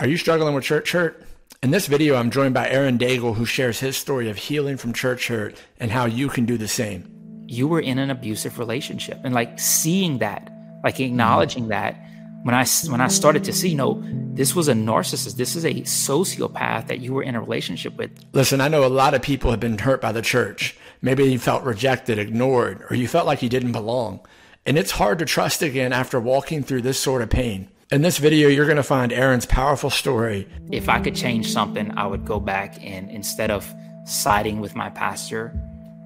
Are you struggling with church hurt? In this video, I'm joined by Aaron Daigle, who shares his story of healing from church hurt and how you can do the same. You were in an abusive relationship, and like seeing that, like acknowledging that, when I when I started to see, you know, this was a narcissist, this is a sociopath that you were in a relationship with. Listen, I know a lot of people have been hurt by the church. Maybe you felt rejected, ignored, or you felt like you didn't belong. And it's hard to trust again after walking through this sort of pain. In this video, you're going to find Aaron's powerful story. If I could change something, I would go back and instead of siding with my pastor,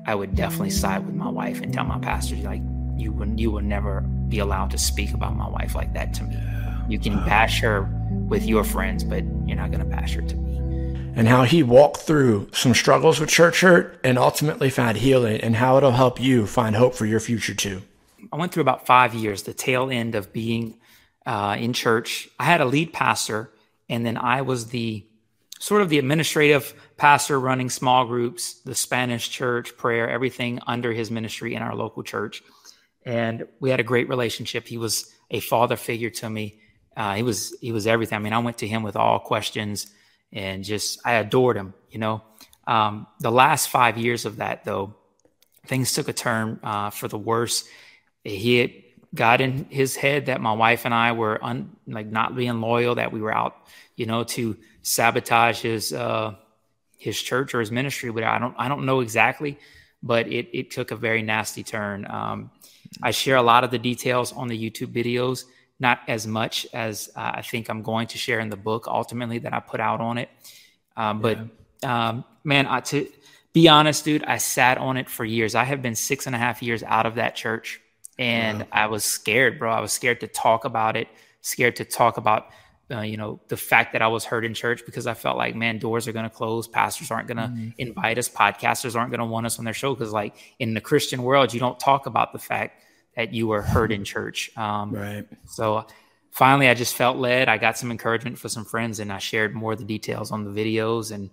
I would definitely side with my wife and tell my pastor, like, you will, you will never be allowed to speak about my wife like that to me. You can bash her with your friends, but you're not going to bash her to me. And how he walked through some struggles with church hurt and ultimately found healing, and how it'll help you find hope for your future too. I went through about five years, the tail end of being uh, in church. I had a lead pastor, and then I was the sort of the administrative pastor running small groups, the Spanish church, prayer, everything under his ministry in our local church. And we had a great relationship. He was a father figure to me. Uh, he was he was everything. I mean, I went to him with all questions, and just I adored him. You know, um, the last five years of that though, things took a turn uh, for the worse. He got in his head that my wife and I were un, like not being loyal, that we were out, you know, to sabotage his uh, his church or his ministry. But I don't I don't know exactly, but it it took a very nasty turn. Um, I share a lot of the details on the YouTube videos, not as much as uh, I think I'm going to share in the book ultimately that I put out on it. Um, but yeah. um, man, I, to be honest, dude, I sat on it for years. I have been six and a half years out of that church and wow. I was scared, bro. I was scared to talk about it, scared to talk about, uh, you know, the fact that I was hurt in church because I felt like, man, doors are going to close, pastors aren't going to mm-hmm. invite us, podcasters aren't going to want us on their show because, like, in the Christian world, you don't talk about the fact that you were hurt in church. Um, right. So finally, I just felt led. I got some encouragement for some friends, and I shared more of the details on the videos, and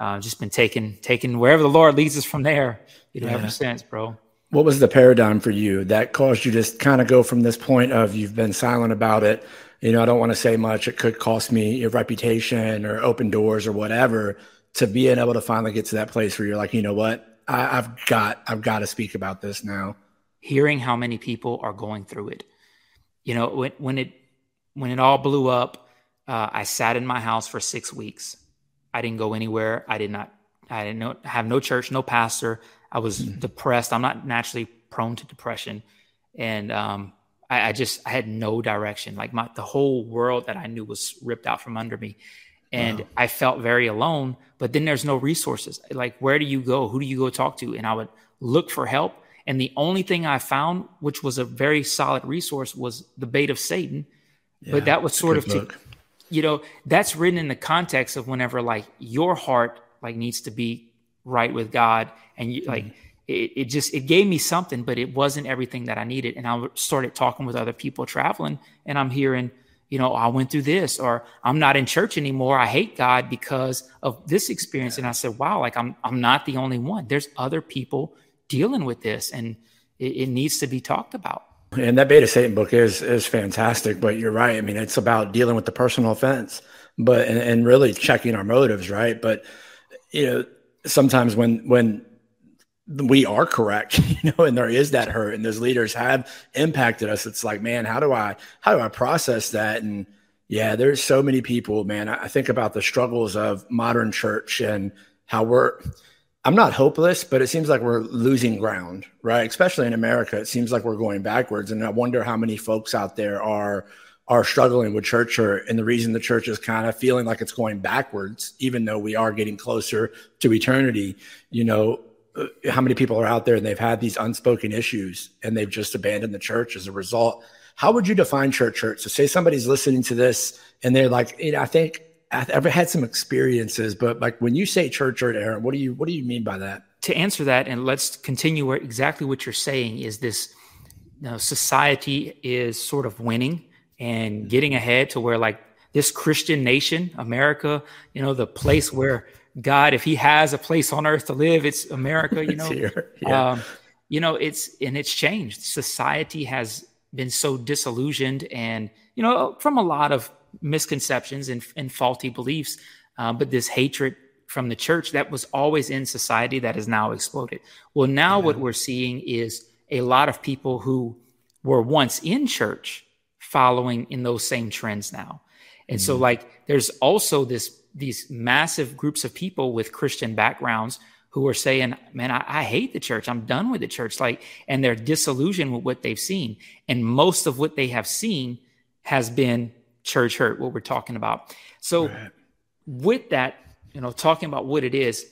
uh, just been taking taking wherever the Lord leads us from there. You know, yeah. ever since, bro what was the paradigm for you that caused you to kind of go from this point of you've been silent about it you know i don't want to say much it could cost me your reputation or open doors or whatever to being able to finally get to that place where you're like you know what? I, have got i've got to speak about this now. Hearing how many people are going through it. You know when, when it when it all blew up uh, i sat in my house for six weeks. I didn't go anywhere. I did not i didn't know, have no church no pastor I was mm-hmm. depressed. I'm not naturally prone to depression, and um, I, I, just I had no direction. Like my the whole world that I knew was ripped out from under me, and wow. I felt very alone. But then there's no resources. Like where do you go? Who do you go talk to? And I would look for help. And the only thing I found, which was a very solid resource, was the bait of Satan. Yeah, but that was sort of to, you know, that's written in the context of whenever like your heart like needs to be right with God. And you, like mm-hmm. it, it just it gave me something but it wasn't everything that i needed. And i started talking with other people traveling and i'm hearing you know i went through this or i'm not in church anymore. I hate god because of this experience. And i said wow like i'm i'm not the only one. There's other people dealing with this and it, it needs to be talked about. And that Bait of Satan book is is fantastic but you're right. I mean it's about dealing with the personal offense but and, and really checking our motives right? But you know sometimes when when we are correct, you know, and there is that hurt, and those leaders have impacted us. It's like, man, how do I how do I process that? And yeah, there's so many people, man. I think about the struggles of modern church and how we're. I'm not hopeless, but it seems like we're losing ground, right? Especially in America, it seems like we're going backwards, and I wonder how many folks out there are are struggling with church or and the reason the church is kind of feeling like it's going backwards even though we are getting closer to eternity you know uh, how many people are out there and they've had these unspoken issues and they've just abandoned the church as a result. How would you define church hurt? So say somebody's listening to this and they're like, you know, I think I've ever had some experiences, but like when you say church hurt, Aaron, what do you what do you mean by that? To answer that, and let's continue where exactly what you're saying is this you know, society is sort of winning and getting ahead to where like this Christian nation, America, you know, the place where God, if He has a place on earth to live, it's America. You know, yeah. um, you know, it's and it's changed. Society has been so disillusioned, and you know, from a lot of misconceptions and, and faulty beliefs, uh, but this hatred from the church that was always in society that has now exploded. Well, now yeah. what we're seeing is a lot of people who were once in church following in those same trends now. And mm-hmm. so like there's also this these massive groups of people with Christian backgrounds who are saying, man, I, I, hate the church. I'm done with the church. Like, and they're disillusioned with what they've seen. And most of what they have seen has been church hurt, what we're talking about. So right. with that, you know, talking about what it is,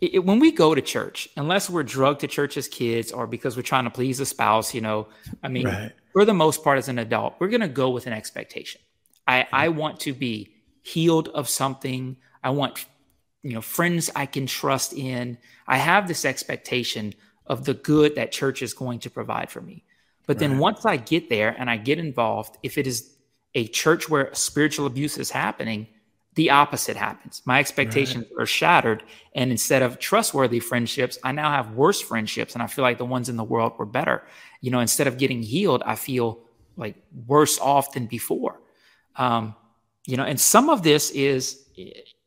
it, when we go to church, unless we're drugged to church as kids or because we're trying to please a spouse, you know, I mean, right. for the most part, as an adult, we're going to go with an expectation. I, I want to be healed of something. I want you know friends I can trust in. I have this expectation of the good that church is going to provide for me. But right. then once I get there and I get involved, if it is a church where spiritual abuse is happening, the opposite happens. My expectations right. are shattered. And instead of trustworthy friendships, I now have worse friendships. And I feel like the ones in the world were better. You know, instead of getting healed, I feel like worse off than before. Um, you know, and some of this is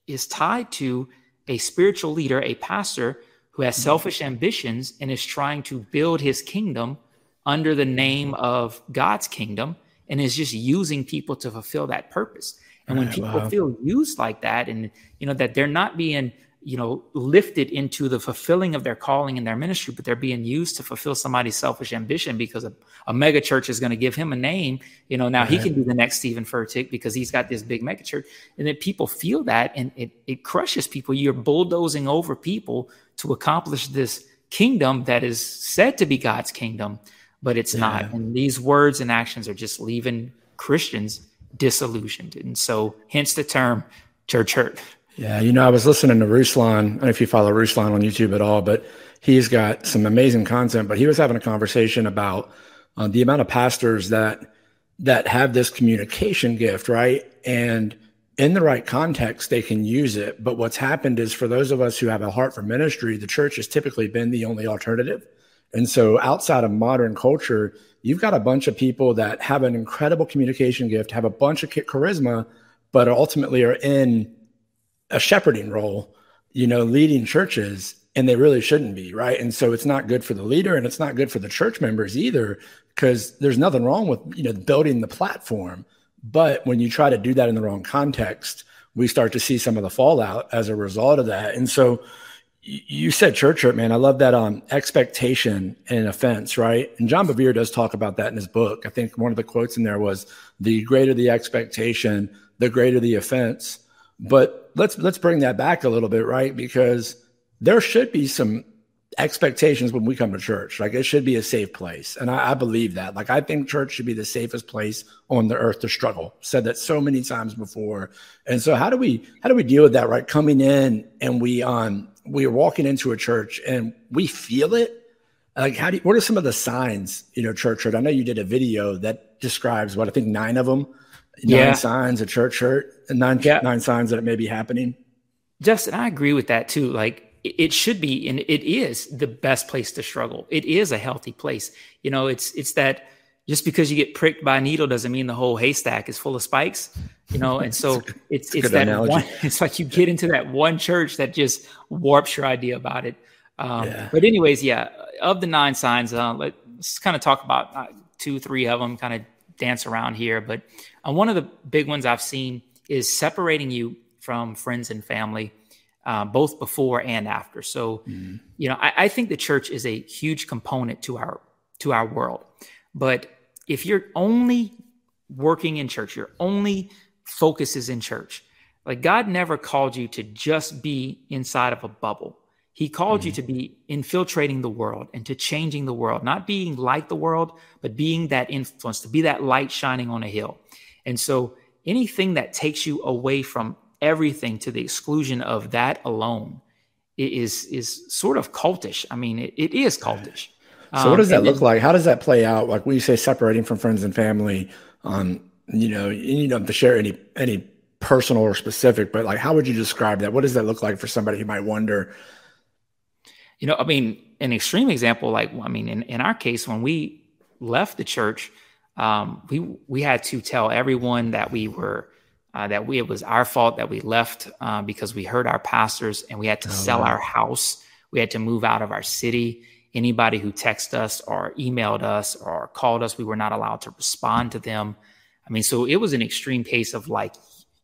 is tied to a spiritual leader, a pastor who has mm-hmm. selfish ambitions and is trying to build his kingdom under the name of God's kingdom and is just using people to fulfill that purpose. And when people wow. feel used like that and you know that they're not being you know, lifted into the fulfilling of their calling and their ministry, but they're being used to fulfill somebody's selfish ambition because a, a mega church is going to give him a name. You know, now right. he can be the next Steven Furtick because he's got this big mega church. And then people feel that and it, it crushes people. You're bulldozing over people to accomplish this kingdom that is said to be God's kingdom, but it's yeah. not. And these words and actions are just leaving Christians disillusioned. And so, hence the term church hurt. Yeah, you know, I was listening to Ruslan. I don't know if you follow Ruslan on YouTube at all, but he's got some amazing content. But he was having a conversation about uh, the amount of pastors that that have this communication gift, right? And in the right context, they can use it. But what's happened is for those of us who have a heart for ministry, the church has typically been the only alternative. And so outside of modern culture, you've got a bunch of people that have an incredible communication gift, have a bunch of charisma, but ultimately are in a shepherding role, you know, leading churches, and they really shouldn't be, right? And so it's not good for the leader and it's not good for the church members either, because there's nothing wrong with, you know, building the platform. But when you try to do that in the wrong context, we start to see some of the fallout as a result of that. And so you said church hurt, man. I love that um, expectation and offense, right? And John Bevere does talk about that in his book. I think one of the quotes in there was the greater the expectation, the greater the offense. But let's let's bring that back a little bit, right? Because there should be some expectations when we come to church. Like it should be a safe place. And I, I, believe that. Like I think church should be the safest place on the earth to struggle. Said that so many times before. And so how do we how do we deal with that, right? Coming in and we um we are walking into a church and we feel it. Like how do you, what are some of the signs, you know, church hurt? I know you did a video that describes what I think nine of them nine yeah. signs a church hurt and nine yeah. nine signs that it may be happening. Justin, I agree with that too. Like it should be, and it is the best place to struggle. It is a healthy place. You know, it's it's that just because you get pricked by a needle doesn't mean the whole haystack is full of spikes. You know, and so it's it's that analogy. one. It's like you get into that one church that just warps your idea about it. Um, yeah. But anyways, yeah, of the nine signs, uh, let's kind of talk about uh, two, three of them. Kind of dance around here, but uh, one of the big ones I've seen is separating you from friends and family, uh, both before and after. So, mm-hmm. you know, I, I think the church is a huge component to our to our world. But if you're only working in church, your only focus is in church. Like God never called you to just be inside of a bubble. He called mm-hmm. you to be infiltrating the world and to changing the world, not being like the world, but being that influence, to be that light shining on a hill. And so anything that takes you away from everything to the exclusion of that alone is is sort of cultish. I mean, it, it is cultish. So what does um, that look then, like? How does that play out? Like when you say separating from friends and family, um, you know, you don't have to share any any personal or specific, but like how would you describe that? What does that look like for somebody who might wonder, you know, I mean, an extreme example, like, I mean, in, in our case, when we left the church, um, we we had to tell everyone that we were uh, that we it was our fault that we left uh, because we hurt our pastors and we had to oh, sell wow. our house. We had to move out of our city. Anybody who texted us or emailed us or called us, we were not allowed to respond to them. I mean, so it was an extreme case of like,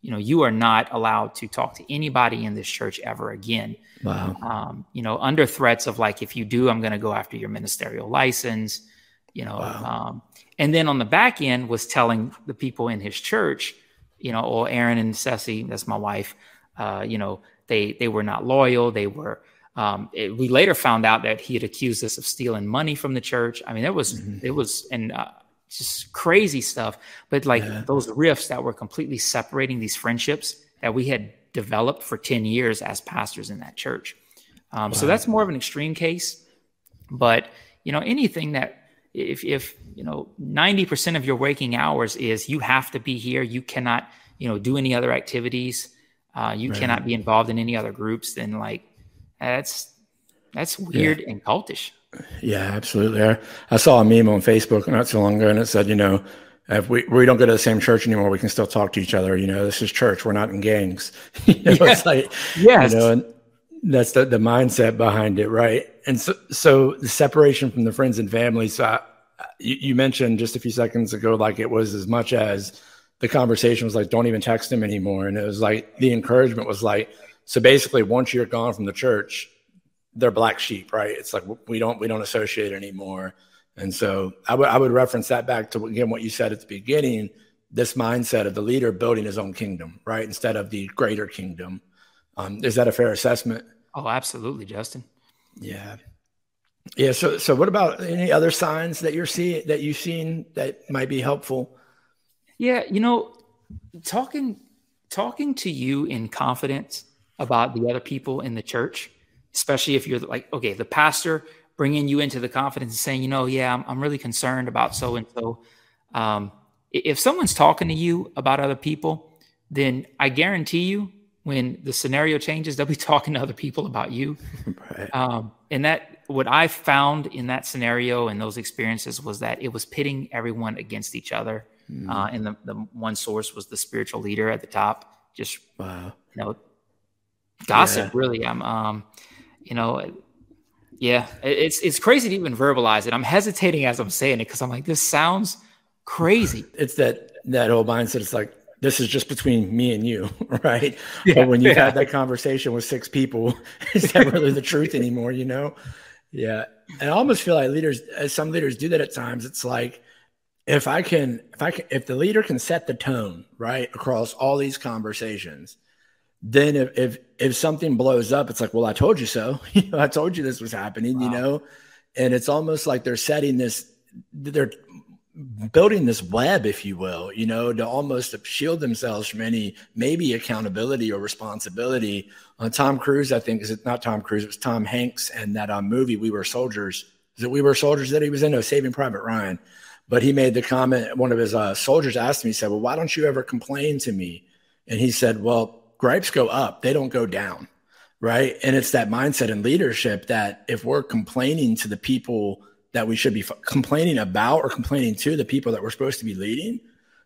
you know, you are not allowed to talk to anybody in this church ever again. Wow. Um, you know, under threats of like, if you do, I'm going to go after your ministerial license. You know, wow. um, and then on the back end was telling the people in his church, you know, or Aaron and Ceci, that's my wife, uh, you know, they they were not loyal. They were. Um, it, we later found out that he had accused us of stealing money from the church. I mean, it was mm-hmm. it was and uh, just crazy stuff. But like yeah. those rifts that were completely separating these friendships that we had developed for ten years as pastors in that church. Um, wow. So that's more of an extreme case. But you know, anything that if if you know 90% of your waking hours is you have to be here you cannot you know do any other activities uh, you right. cannot be involved in any other groups then like that's that's weird yeah. and cultish yeah absolutely I, I, saw a meme on facebook not so long ago and it said you know if we, we don't go to the same church anymore we can still talk to each other you know this is church we're not in gangs you know yeah. it's like yes. you know and that's the, the mindset behind it right and so so the separation from the friends and family so I, you, you mentioned just a few seconds ago, like it was as much as the conversation was like, don't even text him anymore. And it was like the encouragement was like, so basically, once you're gone from the church, they're black sheep, right? It's like we don't we don't associate anymore. And so I would I would reference that back to again what you said at the beginning, this mindset of the leader building his own kingdom, right, instead of the greater kingdom. Um, is that a fair assessment? Oh, absolutely, Justin. Yeah. Yeah. So, so what about any other signs that you're seeing that you've seen that might be helpful? Yeah, you know, talking talking to you in confidence about the other people in the church, especially if you're like, okay, the pastor bringing you into the confidence and saying, you know, yeah, I'm, I'm really concerned about so and so. If someone's talking to you about other people, then I guarantee you, when the scenario changes, they'll be talking to other people about you. Right. Um, and that what I found in that scenario and those experiences was that it was pitting everyone against each other. Mm. Uh, and the, the one source was the spiritual leader at the top. Just wow, you know, gossip. Yeah. Really, I'm, um, you know, yeah, it's it's crazy to even verbalize it. I'm hesitating as I'm saying it because I'm like, this sounds crazy. It's that that whole mindset. It's like this is just between me and you, right? Yeah, but when you yeah. had that conversation with six people, is that really the truth anymore? You know? Yeah. And I almost feel like leaders, as some leaders do that at times, it's like, if I can, if I can, if the leader can set the tone right across all these conversations, then if if, if something blows up, it's like, well, I told you so. you know, I told you this was happening. Wow. You know, and it's almost like they're setting this. They're building this web, if you will, you know, to almost shield themselves from any maybe accountability or responsibility. Uh, Tom Cruise, I think, is it not Tom Cruise? It was Tom Hanks and that um, movie We Were Soldiers. That We Were Soldiers that he was in? No, Saving Private Ryan. But he made the comment. One of his uh, soldiers asked me, he said, "Well, why don't you ever complain to me?" And he said, "Well, gripes go up; they don't go down." Right. And it's that mindset and leadership that if we're complaining to the people that we should be f- complaining about or complaining to the people that we're supposed to be leading,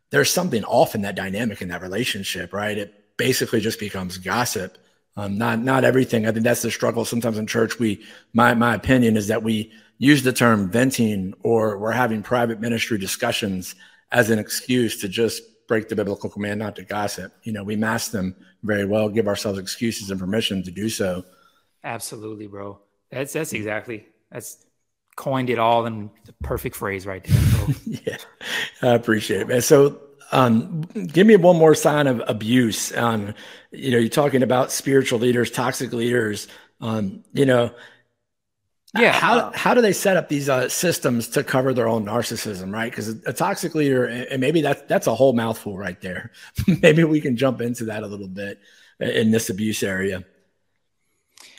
there's something off in that dynamic in that relationship, right? It basically just becomes gossip. Um, not not everything. I think that's the struggle sometimes in church. We, my my opinion is that we use the term venting or we're having private ministry discussions as an excuse to just break the biblical command not to gossip. You know, we mask them very well, give ourselves excuses and permission to do so. Absolutely, bro. That's that's exactly that's coined it all in the perfect phrase right there. yeah, I appreciate it, man. So, um, give me one more sign of abuse. Um, you know, you're talking about spiritual leaders, toxic leaders. Um, you know, yeah. How how do they set up these uh, systems to cover their own narcissism, right? Because a, a toxic leader, and maybe that's that's a whole mouthful right there. maybe we can jump into that a little bit in this abuse area.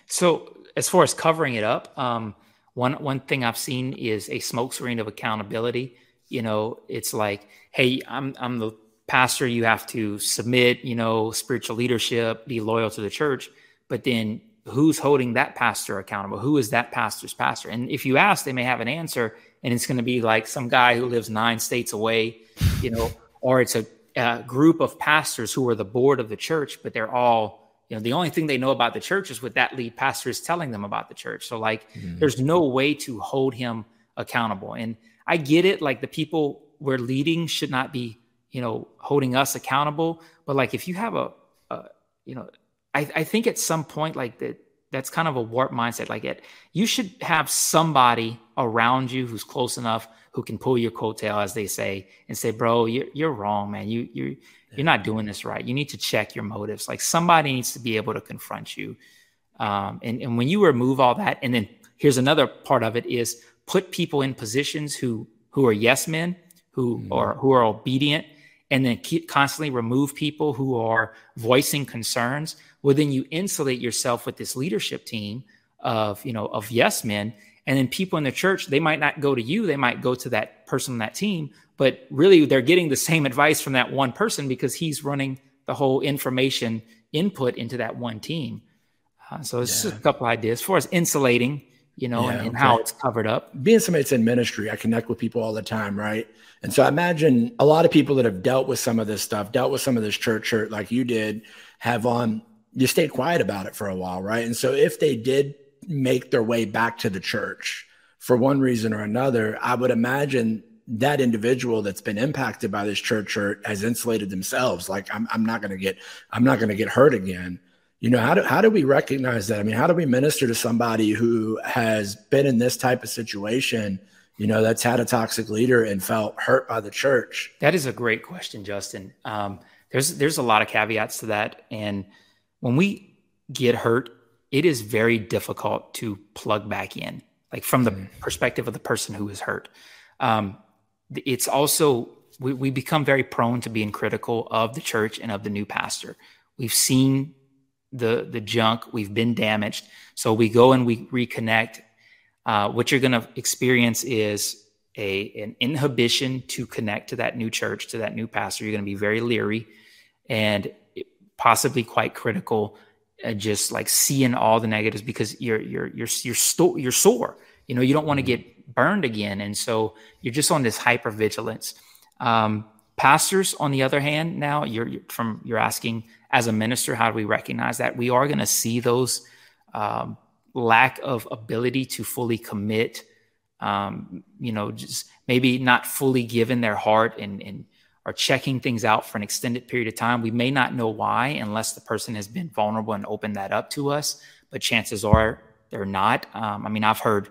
So, as far as covering it up, um, one one thing I've seen is a smokescreen of accountability. You know, it's like, hey, I'm I'm the pastor. You have to submit. You know, spiritual leadership, be loyal to the church. But then, who's holding that pastor accountable? Who is that pastor's pastor? And if you ask, they may have an answer, and it's going to be like some guy who lives nine states away. You know, or it's a a group of pastors who are the board of the church, but they're all, you know, the only thing they know about the church is what that lead pastor is telling them about the church. So, like, mm-hmm. there's no way to hold him accountable. And I get it. Like, the people we're leading should not be, you know, holding us accountable. But, like, if you have a, a you know, I, I think at some point, like, that, that's kind of a warped mindset. Like, it, you should have somebody around you who's close enough who can pull your coattail, as they say, and say, "Bro, you're you're wrong, man. You you you're not doing this right. You need to check your motives. Like somebody needs to be able to confront you." Um, and and when you remove all that, and then here's another part of it is put people in positions who who are yes men, who mm-hmm. are who are obedient, and then keep constantly remove people who are voicing concerns. Well, then you insulate yourself with this leadership team of you know of yes men and then people in the church, they might not go to you, they might go to that person on that team, but really they're getting the same advice from that one person because he's running the whole information input into that one team. Uh, so it's yeah. just a couple ideas as far as insulating, you know, yeah, and, and okay. how it's covered up. Being somebody that's in ministry, I connect with people all the time, right? And so I imagine a lot of people that have dealt with some of this stuff, dealt with some of this church hurt like you did, have on you stayed quiet about it for a while, right? And so if they did make their way back to the church for one reason or another, I would imagine that individual that's been impacted by this church hurt has insulated themselves. Like I'm, I'm not going to get, I'm not going to get hurt again. You know, how do, how do we recognize that? I mean, how do we minister to somebody who has been in this type of situation, you know, that's had a toxic leader and felt hurt by the church? That is a great question, Justin. Um, there's, there's a lot of caveats to that. And when we get hurt it is very difficult to plug back in, like from the mm. perspective of the person who is hurt. Um, it's also, we, we become very prone to being critical of the church and of the new pastor. We've seen the, the junk, we've been damaged. So we go and we reconnect. Uh, what you're going to experience is a, an inhibition to connect to that new church, to that new pastor. You're going to be very leery and possibly quite critical just like seeing all the negatives because you're you're you're you're, sto- you're sore. You know, you don't want to mm-hmm. get burned again, and so you're just on this hyper vigilance. Um, pastors, on the other hand, now you're, you're, from you're asking as a minister, how do we recognize that we are going to see those um, lack of ability to fully commit? Um, you know, just maybe not fully given their heart and and are checking things out for an extended period of time. We may not know why unless the person has been vulnerable and opened that up to us, but chances are they're not. Um, I mean, I've heard,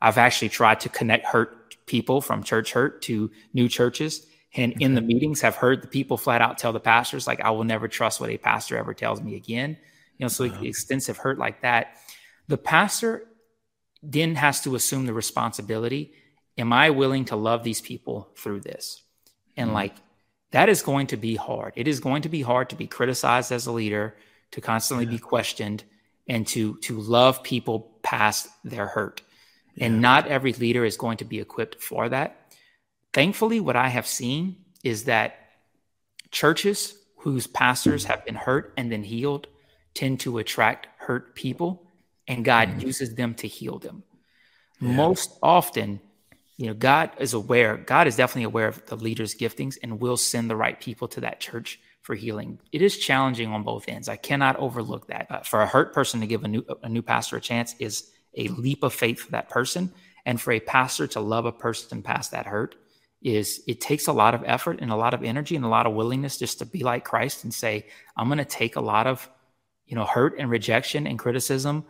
I've actually tried to connect hurt people from church hurt to new churches. And in the meetings, have heard the people flat out tell the pastors, like, I will never trust what a pastor ever tells me again. You know, so wow. extensive hurt like that. The pastor then has to assume the responsibility. Am I willing to love these people through this? And mm-hmm. like, that is going to be hard. It is going to be hard to be criticized as a leader, to constantly yeah. be questioned, and to to love people past their hurt. Yeah. And not every leader is going to be equipped for that. Thankfully, what I have seen is that churches whose pastors have been hurt and then healed tend to attract hurt people, and God mm-hmm. uses them to heal them. Yeah. Most often, you know, God is aware, God is definitely aware of the leader's giftings and will send the right people to that church for healing. It is challenging on both ends. I cannot overlook that. Uh, for a hurt person to give a new a new pastor a chance is a leap of faith for that person, and for a pastor to love a person past that hurt is it takes a lot of effort and a lot of energy and a lot of willingness just to be like Christ and say, I'm going to take a lot of, you know, hurt and rejection and criticism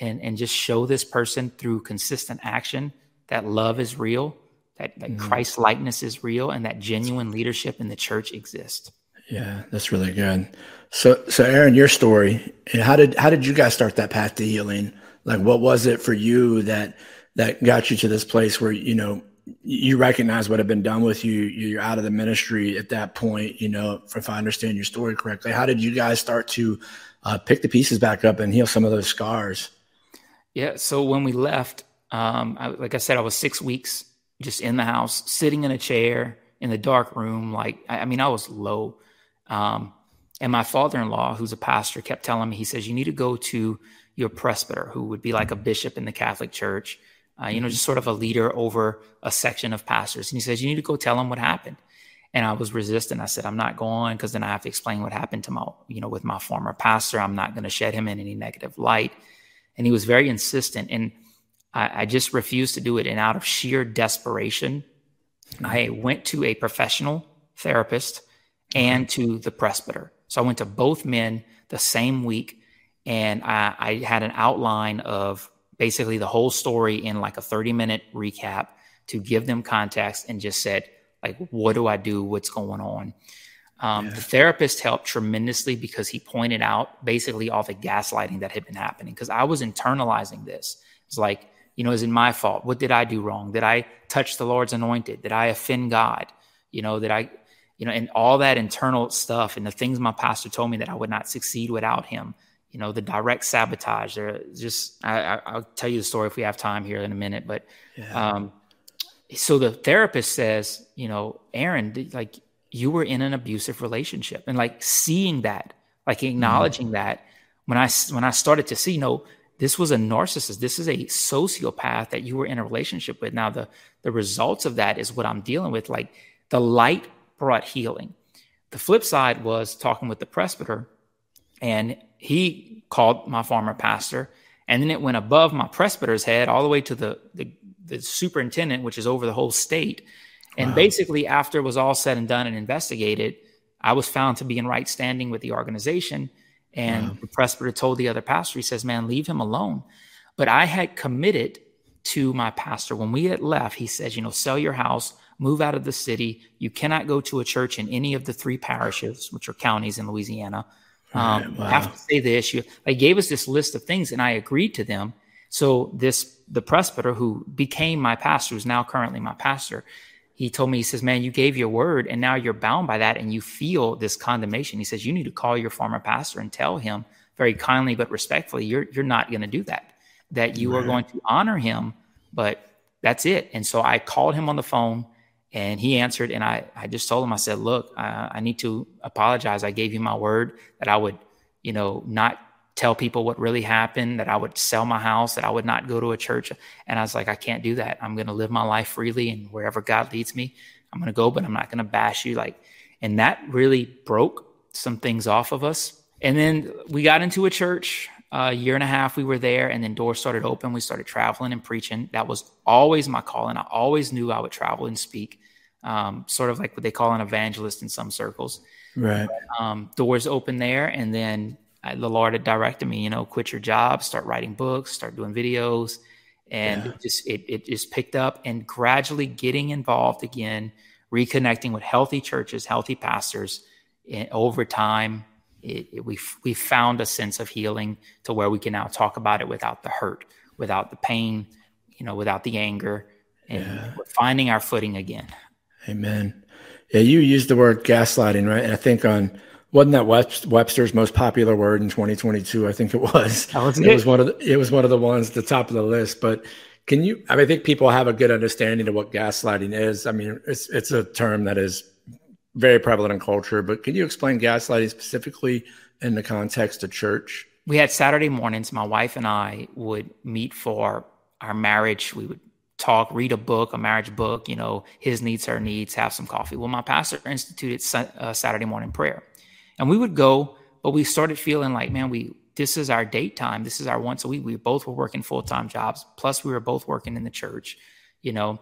and and just show this person through consistent action that love is real, that, that mm. Christ likeness is real, and that genuine leadership in the church exists. Yeah, that's really good. So, so Aaron, your story, how did how did you guys start that path to healing? Like, what was it for you that that got you to this place where you know you recognize what had been done with you? You're out of the ministry at that point. You know, if I understand your story correctly, how did you guys start to uh, pick the pieces back up and heal some of those scars? Yeah. So when we left, um, I, like I said, I was six weeks just in the house, sitting in a chair in the dark room. Like, I, I mean, I was low. Um, and my father in law, who's a pastor, kept telling me, he says, you need to go to your presbyter, who would be like a bishop in the Catholic Church, uh, you know, just sort of a leader over a section of pastors. And he says, you need to go tell him what happened. And I was resistant. I said, I'm not going because then I have to explain what happened to my, you know, with my former pastor. I'm not going to shed him in any negative light. And he was very insistent. And I, I just refused to do it. And out of sheer desperation, I went to a professional therapist and to the presbyter. So I went to both men the same week and I, I had an outline of basically the whole story in like a 30 minute recap to give them context and just said, like, what do I do? What's going on? Um, yeah. The therapist helped tremendously because he pointed out basically all the gaslighting that had been happening because I was internalizing this. It's like, you know, is it my fault? What did I do wrong? Did I touch the Lord's anointed? Did I offend God? You know, that I, you know, and all that internal stuff and the things my pastor told me that I would not succeed without him you know the direct sabotage there just I, I, will tell you the story if we have time here in a minute but yeah. um, so the therapist says you know aaron like you were in an abusive relationship and like seeing that like acknowledging mm that when i when i started to see you know this was a narcissist this is a sociopath that you were in a relationship with now the the results of that is what i'm dealing with like the light brought healing the flip side was talking with the presbyter and he called my former pastor, and then it went above my presbyter's head all the way to the, the, the superintendent, which is over the whole state. And wow. basically, after it was all said and done and investigated, I was found to be in right standing with the organization. And wow. the presbyter told the other pastor, he says, Man, leave him alone. But I had committed to my pastor when we had left. He says, You know, sell your house, move out of the city. You cannot go to a church in any of the three parishes, which are counties in Louisiana. Um, wow. have to say the issue. They gave us this list of things, and I agreed to them. So this the presbyter who became my pastor, who's now currently my pastor, he told me, he says, "Man, you gave your word, and now you're bound by that, and you feel this condemnation." He says, "You need to call your former pastor and tell him very kindly but respectfully, you're you're not going to do that. That you right. are going to honor him, but that's it." And so I called him on the phone and he answered, and I, I just told him, I said, look, I, I need to apologize. I gave you my word that I would, you know, not tell people what really happened, that I would sell my house, that I would not go to a church. And I was like, I can't do that. I'm going to live my life freely and wherever God leads me, I'm going to go, but I'm not going to bash you. Like, and that really broke some things off of us. And then we got into a church. A year and a half we were there, and then doors started open. We started traveling and preaching. That was always my calling. I always knew I would travel and speak um, sort of like what they call an evangelist in some circles. Right. But, um, doors open there, and then I, the Lord had directed me, you know, quit your job, start writing books, start doing videos, and yeah. it just it it just picked up and gradually getting involved again, reconnecting with healthy churches, healthy pastors. And over time, it, it, we we found a sense of healing to where we can now talk about it without the hurt, without the pain, you know, without the anger, and yeah. finding our footing again. Amen. Yeah, you used the word gaslighting, right? And I think on wasn't that Webster's most popular word in 2022? I think it was. was it was one of the, it was one of the ones at the top of the list. But can you? I, mean, I think people have a good understanding of what gaslighting is. I mean, it's it's a term that is very prevalent in culture. But can you explain gaslighting specifically in the context of church? We had Saturday mornings. My wife and I would meet for our marriage. We would talk, read a book, a marriage book, you know, his needs, her needs, have some coffee. Well, my pastor instituted uh, Saturday morning prayer. And we would go, but we started feeling like, man, we, this is our date time. This is our once a week. We both were working full time jobs. Plus, we were both working in the church, you know.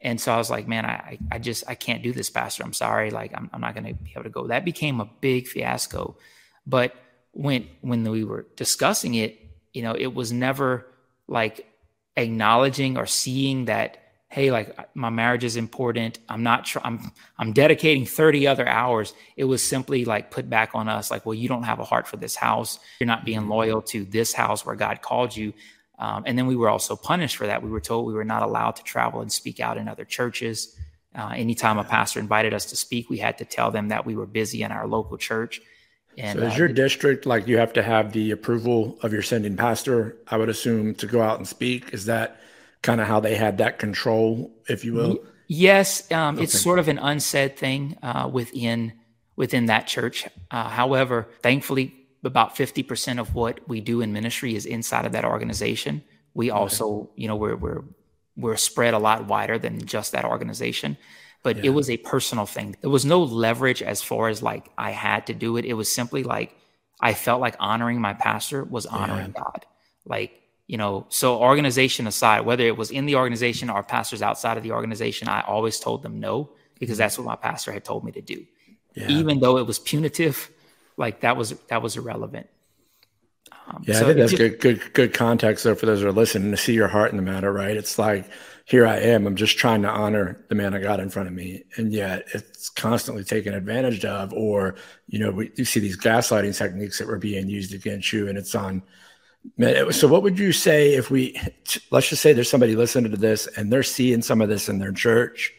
And so I was like, man, I, I just, I can't do this, Pastor. I'm sorry. Like, I'm, I'm not going to be able to go. That became a big fiasco. But when, when we were discussing it, you know, it was never like acknowledging or seeing that hey like my marriage is important. I'm not tr- i'm i'm dedicating 30 other hours. It was simply like put back on us like well you don't have a heart for this house. You're not being mm-hmm. loyal to this house where god called you. Um, and then we were also punished for that. We were told we were not allowed to travel and speak out in other churches. Uh, anytime a pastor invited us to speak we had to tell them that we were busy in our local church. And so is uh, your district like you have to have the approval of your sending pastor, I would assume, to go out and speak? Is that kind of how they had that control, if you will? Yes, um, okay. it's sort of an unsaid thing uh, within within that church. Uh, however, thankfully, about fifty percent of what we do in ministry is inside of that organization. We also, okay. you know, we're we're we're spread a lot wider than just that organization. but yeah. it was a personal thing. There was no leverage as far as like I had to do it. It was simply like I felt like honoring my pastor was honoring yeah. God. Like, you know, so organization aside, whether it was in the organization or pastors outside of the organization, I always told them no because mm-hmm. that's what my pastor had told me to do. Yeah. Even though it was punitive, like that was that was irrelevant. Um, yeah, so I think that's just, good, good, good context though for those who are listening to see your heart in the matter, right? It's like here I am. I'm just trying to honor the man I got in front of me, and yet it's constantly taken advantage of. Or you know, we you see these gaslighting techniques that were being used against you, and it's on. So, what would you say if we let's just say there's somebody listening to this and they're seeing some of this in their church?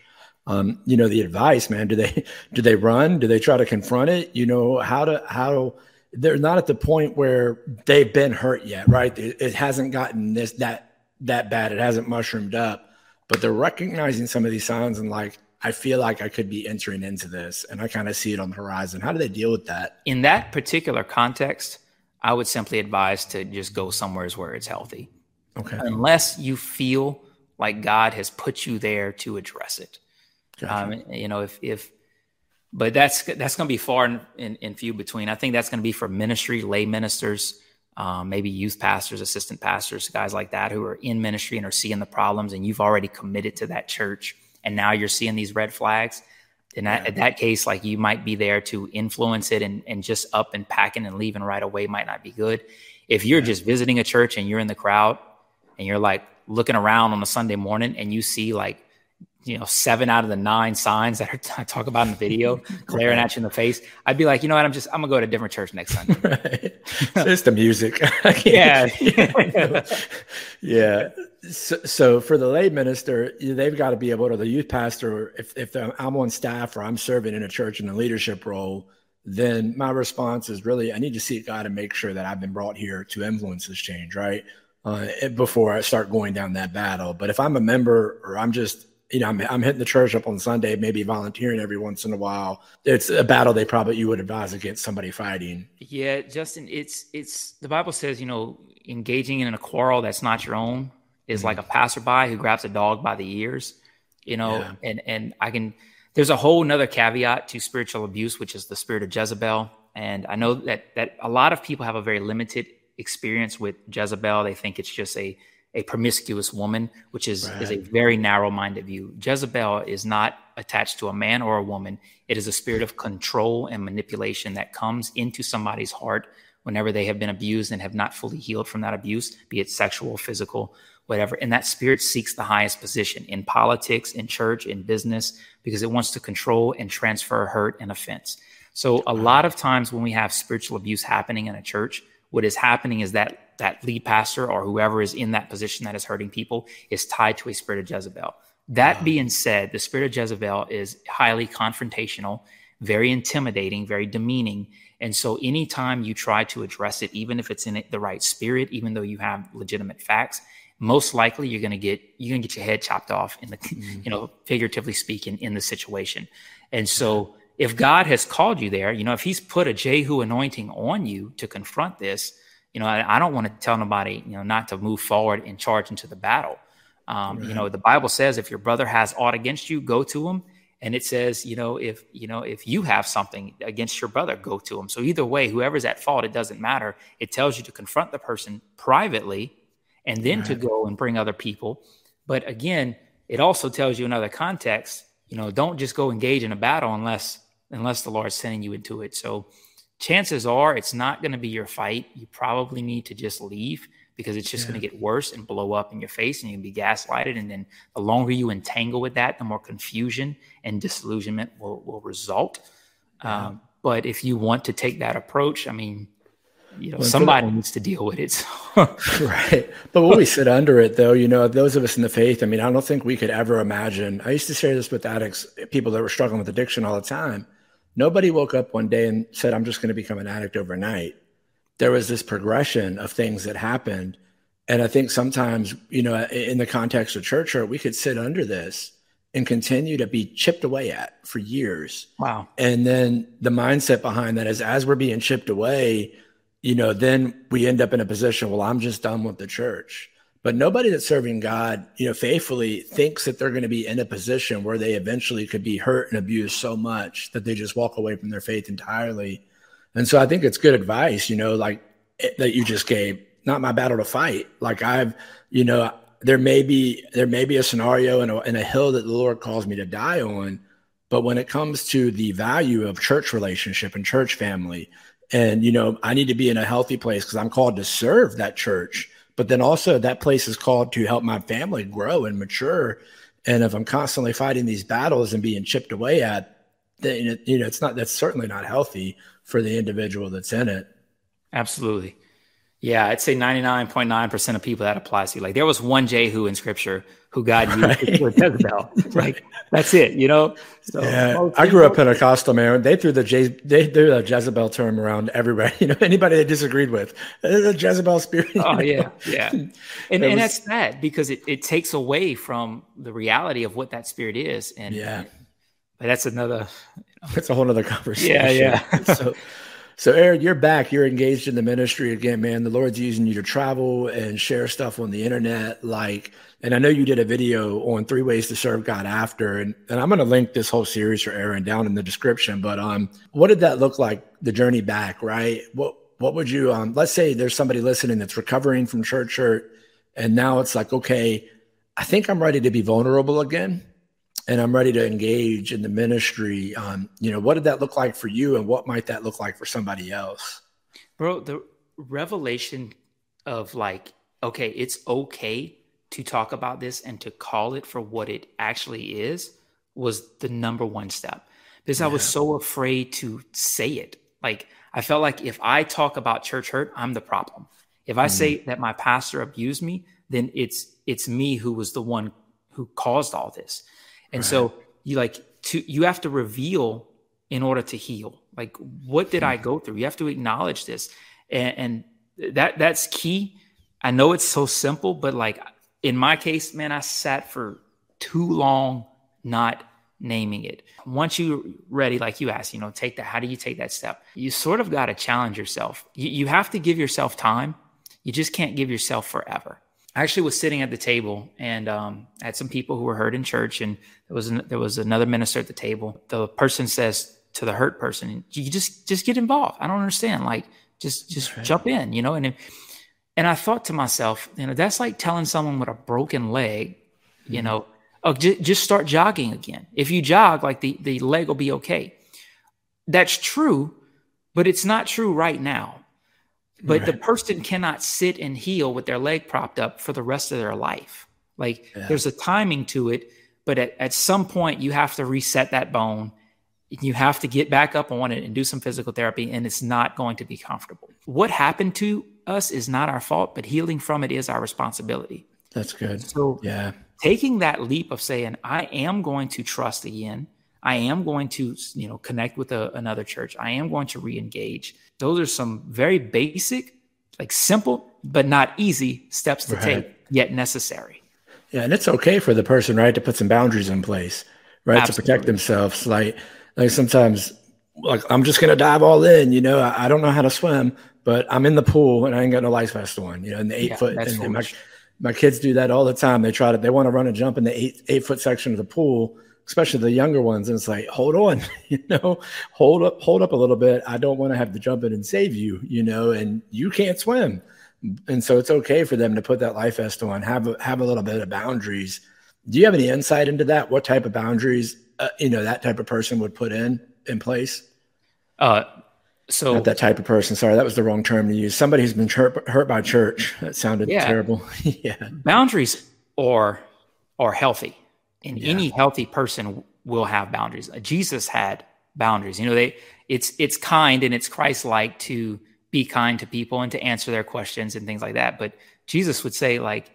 Um, you know, the advice, man. Do they do they run? Do they try to confront it? You know, how to how they're not at the point where they've been hurt yet, right? It, it hasn't gotten this that that bad. It hasn't mushroomed up, but they're recognizing some of these signs and like, I feel like I could be entering into this, and I kind of see it on the horizon. How do they deal with that? In that particular context, I would simply advise to just go somewhere where it's healthy. Okay. Unless you feel like God has put you there to address it. Gotcha. Um, you know, if if but that's that's going to be far and, and, and, few between. I think that's going to be for ministry, lay ministers, um, maybe youth pastors, assistant pastors, guys like that who are in ministry and are seeing the problems, and you've already committed to that church, and now you're seeing these red flags. In that, yeah. that case, like you might be there to influence it, and and just up and packing and leaving right away might not be good. If you're yeah. just visiting a church and you're in the crowd, and you're like looking around on a Sunday morning, and you see like you know, seven out of the nine signs that are, I talk about in the video glaring at you in the face, I'd be like, you know what, I'm just, I'm gonna go to a different church next Sunday. right. It's the music. yeah. yeah. So, so, for the lay minister, they've got to be able to, the youth pastor, if, if I'm on staff or I'm serving in a church in a leadership role, then my response is really, I need to seek God and make sure that I've been brought here to influence this change, right? Uh, before I start going down that battle. But if I'm a member or I'm just you know, I'm, I'm hitting the church up on Sunday, maybe volunteering every once in a while. It's a battle they probably you would advise against somebody fighting. Yeah, Justin, it's it's the Bible says, you know, engaging in a quarrel that's not your own is mm-hmm. like a passerby who grabs a dog by the ears, you know, yeah. and and I can there's a whole nother caveat to spiritual abuse, which is the spirit of Jezebel. And I know that that a lot of people have a very limited experience with Jezebel. They think it's just a a promiscuous woman, which is, right. is a very narrow minded view. Jezebel is not attached to a man or a woman. It is a spirit of control and manipulation that comes into somebody's heart whenever they have been abused and have not fully healed from that abuse, be it sexual, physical, whatever. And that spirit seeks the highest position in politics, in church, in business, because it wants to control and transfer hurt and offense. So a lot of times when we have spiritual abuse happening in a church, what is happening is that that lead pastor or whoever is in that position that is hurting people is tied to a spirit of Jezebel. That wow. being said, the spirit of Jezebel is highly confrontational, very intimidating, very demeaning. And so anytime you try to address it, even if it's in the right spirit, even though you have legitimate facts, most likely you're going to get you're going to get your head chopped off in the mm-hmm. you know figuratively speaking in the situation and so if god has called you there you know if he's put a jehu anointing on you to confront this you know, I, I, don't want to tell nobody, you know, not to move forward and charge into the battle. Um, right. You know, the Bible says if your brother has aught against you, go to him. And it says, you know, if you know if you have something against your brother, go to him. So either way, whoever's at fault, it doesn't matter. It tells you to confront the person privately, and then right. to go and bring other people. But again, it also tells you another context. You know, don't just go engage in a battle unless unless the Lord's sending you into it. So chances are it's not going to be your fight. You probably need to just leave because it's just yeah. going to get worse and blow up in your face and you can be gaslighted. And then the longer you entangle with that, the more confusion and disillusionment will, will result. Yeah. Um, but if you want to take that approach, I mean, you know, well, somebody the, needs to deal with it. right. But when we sit under it, though, you know, those of us in the faith, I mean, I don't think we could ever imagine. I used to share this with addicts, people that were struggling with addiction all the time Nobody woke up one day and said, I'm just going to become an addict overnight. There was this progression of things that happened. And I think sometimes, you know, in the context of church hurt, we could sit under this and continue to be chipped away at for years. Wow. And then the mindset behind that is as we're being chipped away, you know, then we end up in a position, well, I'm just done with the church. But nobody that's serving God, you know, faithfully thinks that they're going to be in a position where they eventually could be hurt and abused so much that they just walk away from their faith entirely. And so I think it's good advice, you know, like it, that you just gave. Not my battle to fight. Like I've, you know, there may be there may be a scenario and a, and a hill that the Lord calls me to die on, but when it comes to the value of church relationship and church family, and you know, I need to be in a healthy place because I'm called to serve that church. But then also that place is called to help my family grow and mature. And if I'm constantly fighting these battles and being chipped away at, then you know, it's not that's certainly not healthy for the individual that's in it. Absolutely. Yeah, I'd say 99.9% of people that applies to. You. Like there was one Jehu in scripture who God used right. for Jezebel. Like that's it, you know? So yeah, I grew up Pentecostal, man. They threw the Je- they threw the Jezebel term around everybody. You know, anybody they disagreed with. The Jezebel spirit. Oh, yeah. Yeah. And, and was, that's sad because it, it takes away from the reality of what that spirit is. And yeah. But that's another that's a whole other conversation. Yeah, yeah. so so, Aaron, you're back. You're engaged in the ministry again, man. The Lord's using you to travel and share stuff on the internet. Like, and I know you did a video on three ways to serve God after, and, and I'm going to link this whole series for Aaron down in the description. But um, what did that look like? The journey back, right? What what would you um? Let's say there's somebody listening that's recovering from church hurt, and now it's like, okay, I think I'm ready to be vulnerable again and I'm ready to engage in the ministry. Um, you know, what did that look like for you, and what might that look like for somebody else? Bro, the revelation of like, okay, it's okay to talk about this and to call it for what it actually is was the number one step because yeah. I was so afraid to say it. Like, I felt like if I talk about church hurt, I'm the problem. If I mm. say that my pastor abused me, then it's it's me who was the one who caused all this. And right. so you like to you have to reveal in order to heal. Like what did I hmm. go through? You have to acknowledge this. And, and that that's key. I know it's so simple, but like in my case, man, I sat for too long not naming it. Once you're ready, like you asked, you know, take that. How do you take that step? You sort of got to challenge yourself. You, you have to give yourself time. You just can't give yourself forever. I actually was sitting at the table and um, I had some people who were hurt in church, and there was an, there was another minister at the table. The person says to the hurt person, "You just just get involved. I don't understand. Like just just right. jump in, you know." And and I thought to myself, you know, that's like telling someone with a broken leg, you mm-hmm. know, oh, j- just start jogging again. If you jog, like the the leg will be okay. That's true, but it's not true right now but right. the person cannot sit and heal with their leg propped up for the rest of their life. Like yeah. there's a timing to it, but at, at some point you have to reset that bone. You have to get back up on it and do some physical therapy, and it's not going to be comfortable. What happened to us is not our fault, but healing from it is our responsibility. That's good. So, yeah, taking that leap of saying, I am going to trust again. I am going to, you know, connect with a, another church. I am going to re-engage. Those are some very basic, like simple, but not easy steps to right. take, yet necessary. Yeah, and it's okay for the person, right, to put some boundaries in place, right, Absolutely. to protect themselves. Like, like sometimes, like I'm just gonna dive all in. You know, I, I, don't know how to swim, but I'm in the pool and I ain't got no life vest on. You know, in the eight yeah, foot. And, and my, my kids do that all the time. They try to, they want to run and jump in the eight eight foot section of the pool especially the younger ones. And it's like, hold on, you know, hold up, hold up a little bit. I don't want to have to jump in and save you, you know, and you can't swim. And so it's okay for them to put that life vest on, have a, have a little bit of boundaries. Do you have any insight into that? What type of boundaries, uh, you know, that type of person would put in in place? Uh, so not that type of person. Sorry, that was the wrong term to use. Somebody who's been hurt, hurt by church. That sounded yeah. terrible. yeah. Boundaries are are healthy and yeah. any healthy person will have boundaries. Uh, Jesus had boundaries. You know, they it's it's kind and it's Christ-like to be kind to people and to answer their questions and things like that. But Jesus would say, like,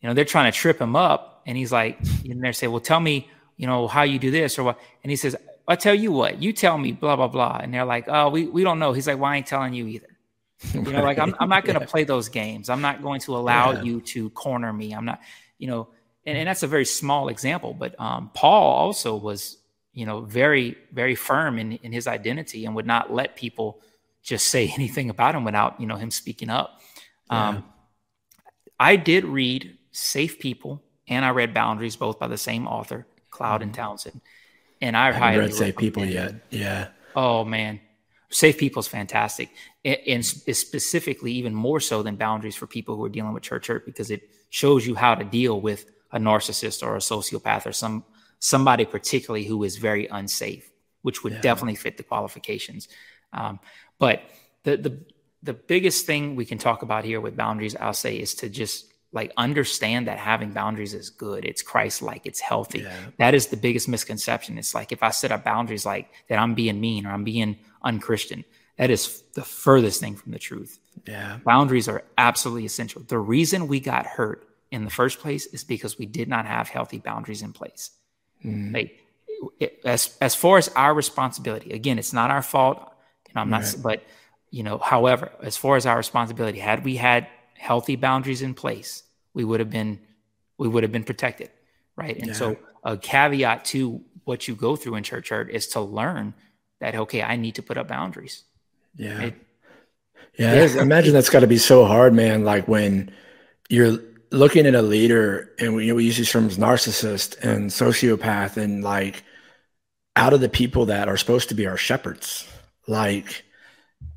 you know, they're trying to trip him up, and he's like, and they say, "Well, tell me, you know, how you do this or what?" And he says, "I'll tell you what. You tell me, blah blah blah." And they're like, "Oh, we we don't know." He's like, "Well, I ain't telling you either." You know, like I'm I'm not going to yeah. play those games. I'm not going to allow yeah. you to corner me. I'm not, you know and, and that's a very small example, but um, Paul also was, you know, very, very firm in, in his identity and would not let people just say anything about him without, you know, him speaking up. Yeah. Um, I did read Safe People and I read Boundaries, both by the same author, Cloud and mm-hmm. Townsend. And I, I haven't read Safe People yet. Yeah. Oh man, Safe People is fantastic, and specifically even more so than Boundaries for people who are dealing with church hurt because it shows you how to deal with a narcissist or a sociopath or some somebody particularly who is very unsafe, which would yeah. definitely fit the qualifications. Um, but the the the biggest thing we can talk about here with boundaries, I'll say, is to just like understand that having boundaries is good. It's Christ like, it's healthy. Yeah. That is the biggest misconception. It's like if I set up boundaries like that, I'm being mean or I'm being unchristian. That is the furthest thing from the truth. Yeah. Boundaries are absolutely essential. The reason we got hurt in the first place is because we did not have healthy boundaries in place. Mm. Like, it, as as far as our responsibility, again, it's not our fault. I'm not, right. but you know, however, as far as our responsibility, had we had healthy boundaries in place, we would have been we would have been protected, right? And yeah. so a caveat to what you go through in church hurt is to learn that okay, I need to put up boundaries. Yeah. It, yeah, yeah. imagine that's got to be so hard, man. Like when you're looking at a leader, and we, we use these terms narcissist and sociopath, and like out of the people that are supposed to be our shepherds, like,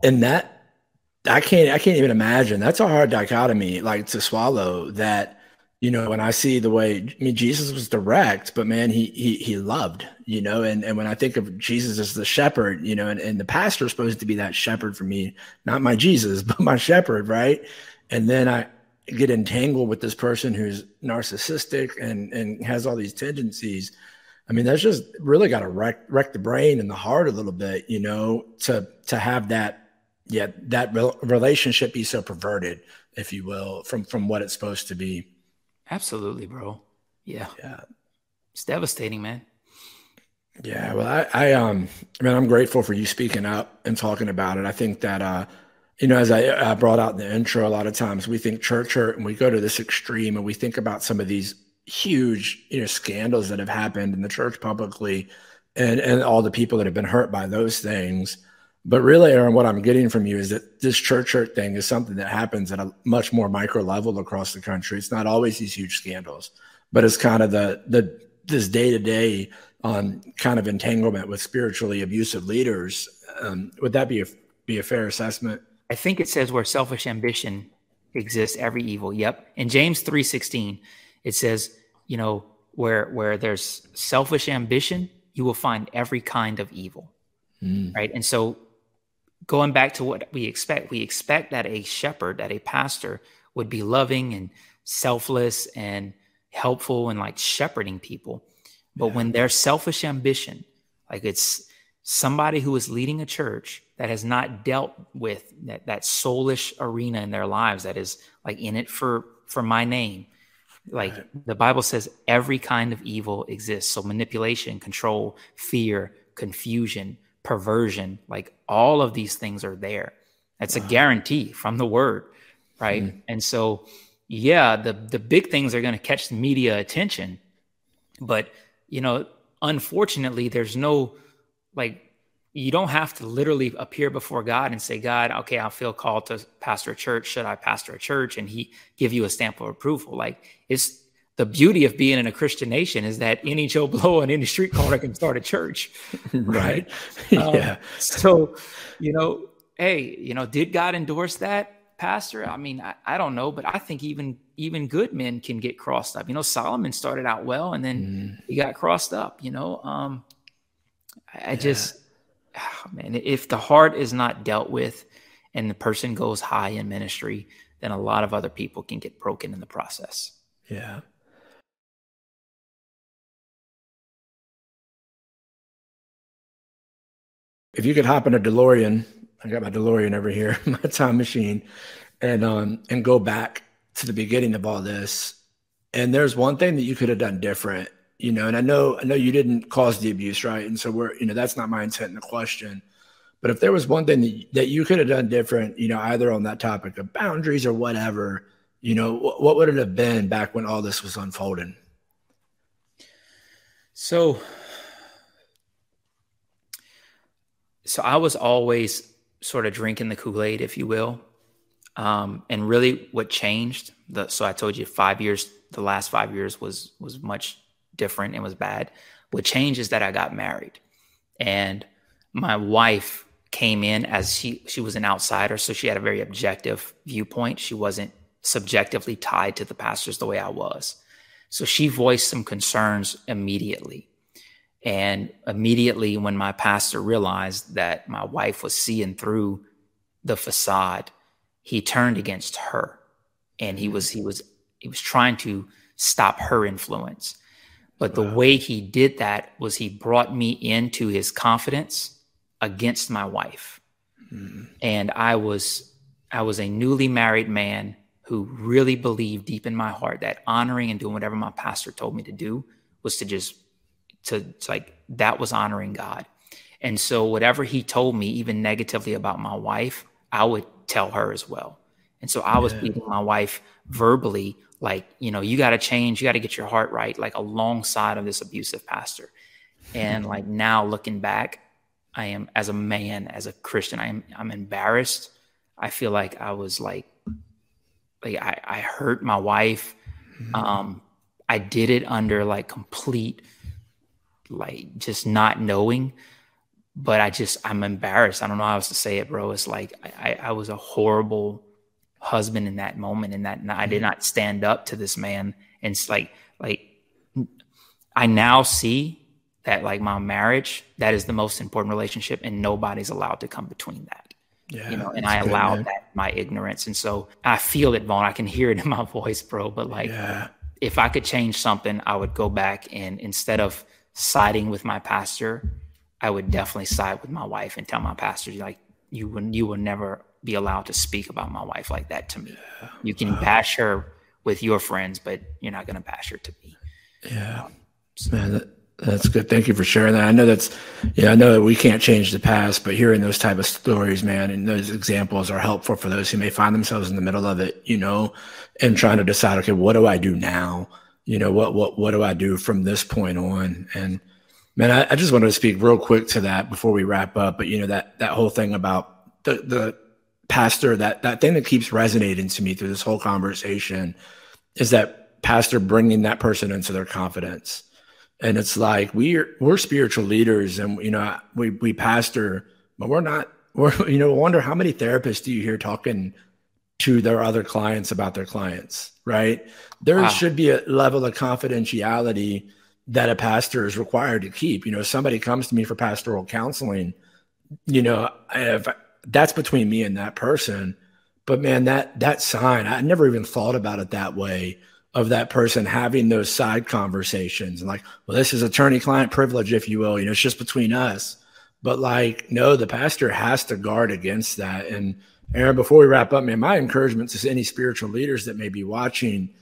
and that I can't I can't even imagine. That's a hard dichotomy, like to swallow. That you know, when I see the way I mean, Jesus was direct, but man, he he he loved, you know, and and when I think of Jesus as the shepherd, you know, and, and the pastor is supposed to be that shepherd for me, not my Jesus, but my shepherd, right? And then I get entangled with this person who's narcissistic and and has all these tendencies. I mean, that's just really got to wreck wreck the brain and the heart a little bit, you know, to to have that yeah that re- relationship be so perverted if you will from from what it's supposed to be. Absolutely bro. Yeah. Yeah. It's devastating man. Yeah well i i um i mean i'm grateful for you speaking up and talking about it. I think that uh you know as i, I brought out in the intro a lot of times we think church hurt and we go to this extreme and we think about some of these huge you know scandals that have happened in the church publicly and and all the people that have been hurt by those things but really, Aaron, what I'm getting from you is that this church hurt thing is something that happens at a much more micro level across the country. It's not always these huge scandals, but it's kind of the the this day to day on kind of entanglement with spiritually abusive leaders. Um, would that be a be a fair assessment? I think it says where selfish ambition exists, every evil. Yep. In James three sixteen, it says, you know, where where there's selfish ambition, you will find every kind of evil. Mm. Right. And so going back to what we expect, we expect that a shepherd, that a pastor would be loving and selfless and helpful and like shepherding people. But yeah. when their selfish ambition, like it's somebody who is leading a church that has not dealt with that, that soulish arena in their lives that is like in it for for my name like right. the bible says every kind of evil exists so manipulation control fear confusion perversion, like all of these things are there. That's wow. a guarantee from the word, right? Mm. And so, yeah, the the big things are going to catch the media attention, but you know, unfortunately, there's no like you don't have to literally appear before God and say, God, okay, I feel called to pastor a church. Should I pastor a church? And He give you a stamp of approval. Like it's the beauty of being in a Christian nation is that any Joe Blow on any street corner can start a church, right? Um, yeah. so, you know, hey, you know, did God endorse that, Pastor? I mean, I, I, don't know, but I think even even good men can get crossed up. You know, Solomon started out well, and then mm. he got crossed up. You know, um, I, I just, oh, man, if the heart is not dealt with, and the person goes high in ministry, then a lot of other people can get broken in the process. Yeah. if you could hop in a DeLorean, I got my DeLorean over here, my time machine, and um and go back to the beginning of all this. And there's one thing that you could have done different, you know. And I know I know you didn't cause the abuse, right? And so we're you know that's not my intent in the question. But if there was one thing that, you could have done different, you know, either on that topic of boundaries or whatever, you know, what, what would it have been back when all this was unfolding? So so I was always sort of drinking the Kool Aid, if you will. Um, and really, what changed? The, so I told you five years. The last five years was was much different and was bad. What changed is that I got married, and my wife came in as she she was an outsider, so she had a very objective viewpoint. She wasn't subjectively tied to the pastors the way I was. So she voiced some concerns immediately. And immediately, when my pastor realized that my wife was seeing through the facade, he turned against her, and he was he was he was trying to stop her influence. But the way he did that was he brought me into his confidence against my wife, mm-hmm. and I was I was a newly married man who really believed deep in my heart that honoring and doing whatever my pastor told me to do was to just to, to like that was honoring God. And so whatever he told me, even negatively about my wife, I would tell her as well. And so I was beating my wife verbally, like, you know, you got to change, you got to get your heart right, like alongside of this abusive pastor. And like now looking back, I am as a man, as a Christian, I am I'm embarrassed. I feel like I was like like I, I hurt my wife. Mm-hmm. Um, I did it under like complete, like just not knowing. But I just I'm embarrassed. I don't know how else to say it, bro. It's like I, I was a horrible husband in that moment, and that I did mm-hmm. not stand up to this man. And it's like like I now see that like my marriage that is the most important relationship, and nobody's allowed to come between that. Yeah, you know, and I allowed that my ignorance. And so I feel it, Vaughn. I can hear it in my voice, bro. But like, yeah. if I could change something, I would go back and instead of siding with my pastor, I would definitely side with my wife and tell my pastor, like, you will, you will never be allowed to speak about my wife like that to me. Yeah. You can bash her with your friends, but you're not going to bash her to me. Yeah. Um, so. Man, that, that's good. Thank you for sharing that. I know that's, yeah, I know that we can't change the past, but hearing those type of stories, man, and those examples are helpful for those who may find themselves in the middle of it, you know, and trying to decide, okay, what do I do now? You know, what, what, what do I do from this point on? And man, I, I just wanted to speak real quick to that before we wrap up. But you know, that, that whole thing about the, the pastor, that, that thing that keeps resonating to me through this whole conversation is that pastor bringing that person into their confidence. And it's like we're we're spiritual leaders and you know we we pastor but we're not we're you know wonder how many therapists do you hear talking to their other clients about their clients right? There wow. should be a level of confidentiality that a pastor is required to keep. You know somebody comes to me for pastoral counseling you know if that's between me and that person but man that that sign i never even thought about it that way of that person having those side conversations and like, well, this is attorney client privilege, if you will, you know, it's just between us. But like, no, the pastor has to guard against that. And Aaron, before we wrap up, man, my encouragement to any spiritual leaders that may be watching,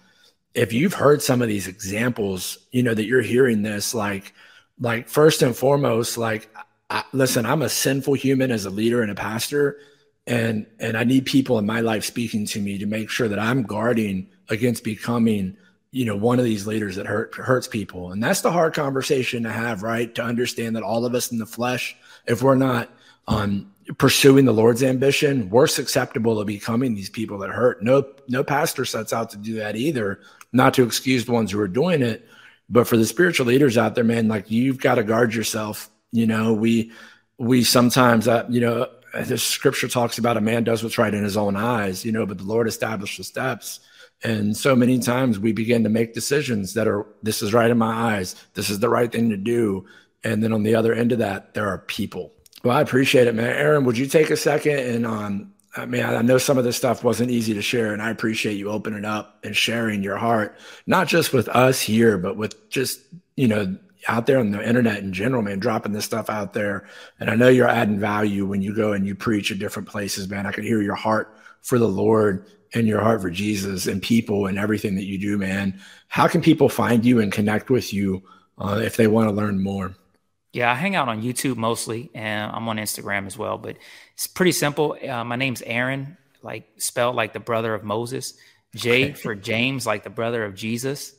if you've heard some of these examples, you know, that you're hearing this, like, like first and foremost, like, I, listen, I'm a sinful human as a leader and a pastor, and and I need people in my life speaking to me to make sure that I'm guarding against becoming you know one of these leaders that hurt hurts people. And that's the hard conversation to have right? To understand that all of us in the flesh if we're not um, pursuing the lord's ambition we're susceptible to becoming these people that hurt. No no pastor sets out to do that either not to excuse the ones who are doing it. But for the spiritual leaders out there man like you've got to guard yourself you know we we sometimes uh, you know the scripture talks about a man does what's right in his own eyes you know but the lord established the steps and so many times we begin to make decisions that are, this is right in my eyes. This is the right thing to do. And then on the other end of that, there are people. Well, I appreciate it, man. Aaron, would you take a second and, um, I mean, I know some of this stuff wasn't easy to share, and I appreciate you opening up and sharing your heart, not just with us here, but with just, you know, out there on the internet in general, man, dropping this stuff out there. And I know you're adding value when you go and you preach at different places, man. I can hear your heart for the Lord and your heart for Jesus and people and everything that you do, man. How can people find you and connect with you uh, if they want to learn more? Yeah, I hang out on YouTube mostly, and I'm on Instagram as well. But it's pretty simple. Uh, my name's Aaron, like spelled like the brother of Moses. J for James, like the brother of Jesus,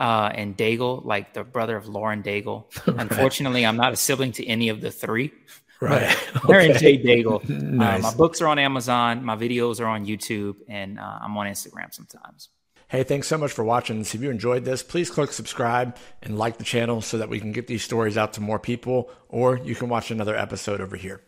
uh, and Daigle, like the brother of Lauren Daigle. Unfortunately, I'm not a sibling to any of the three. Right. Aaron J. Daigle. nice. uh, my books are on Amazon. My videos are on YouTube, and uh, I'm on Instagram sometimes. Hey, thanks so much for watching. If you enjoyed this, please click subscribe and like the channel so that we can get these stories out to more people, or you can watch another episode over here.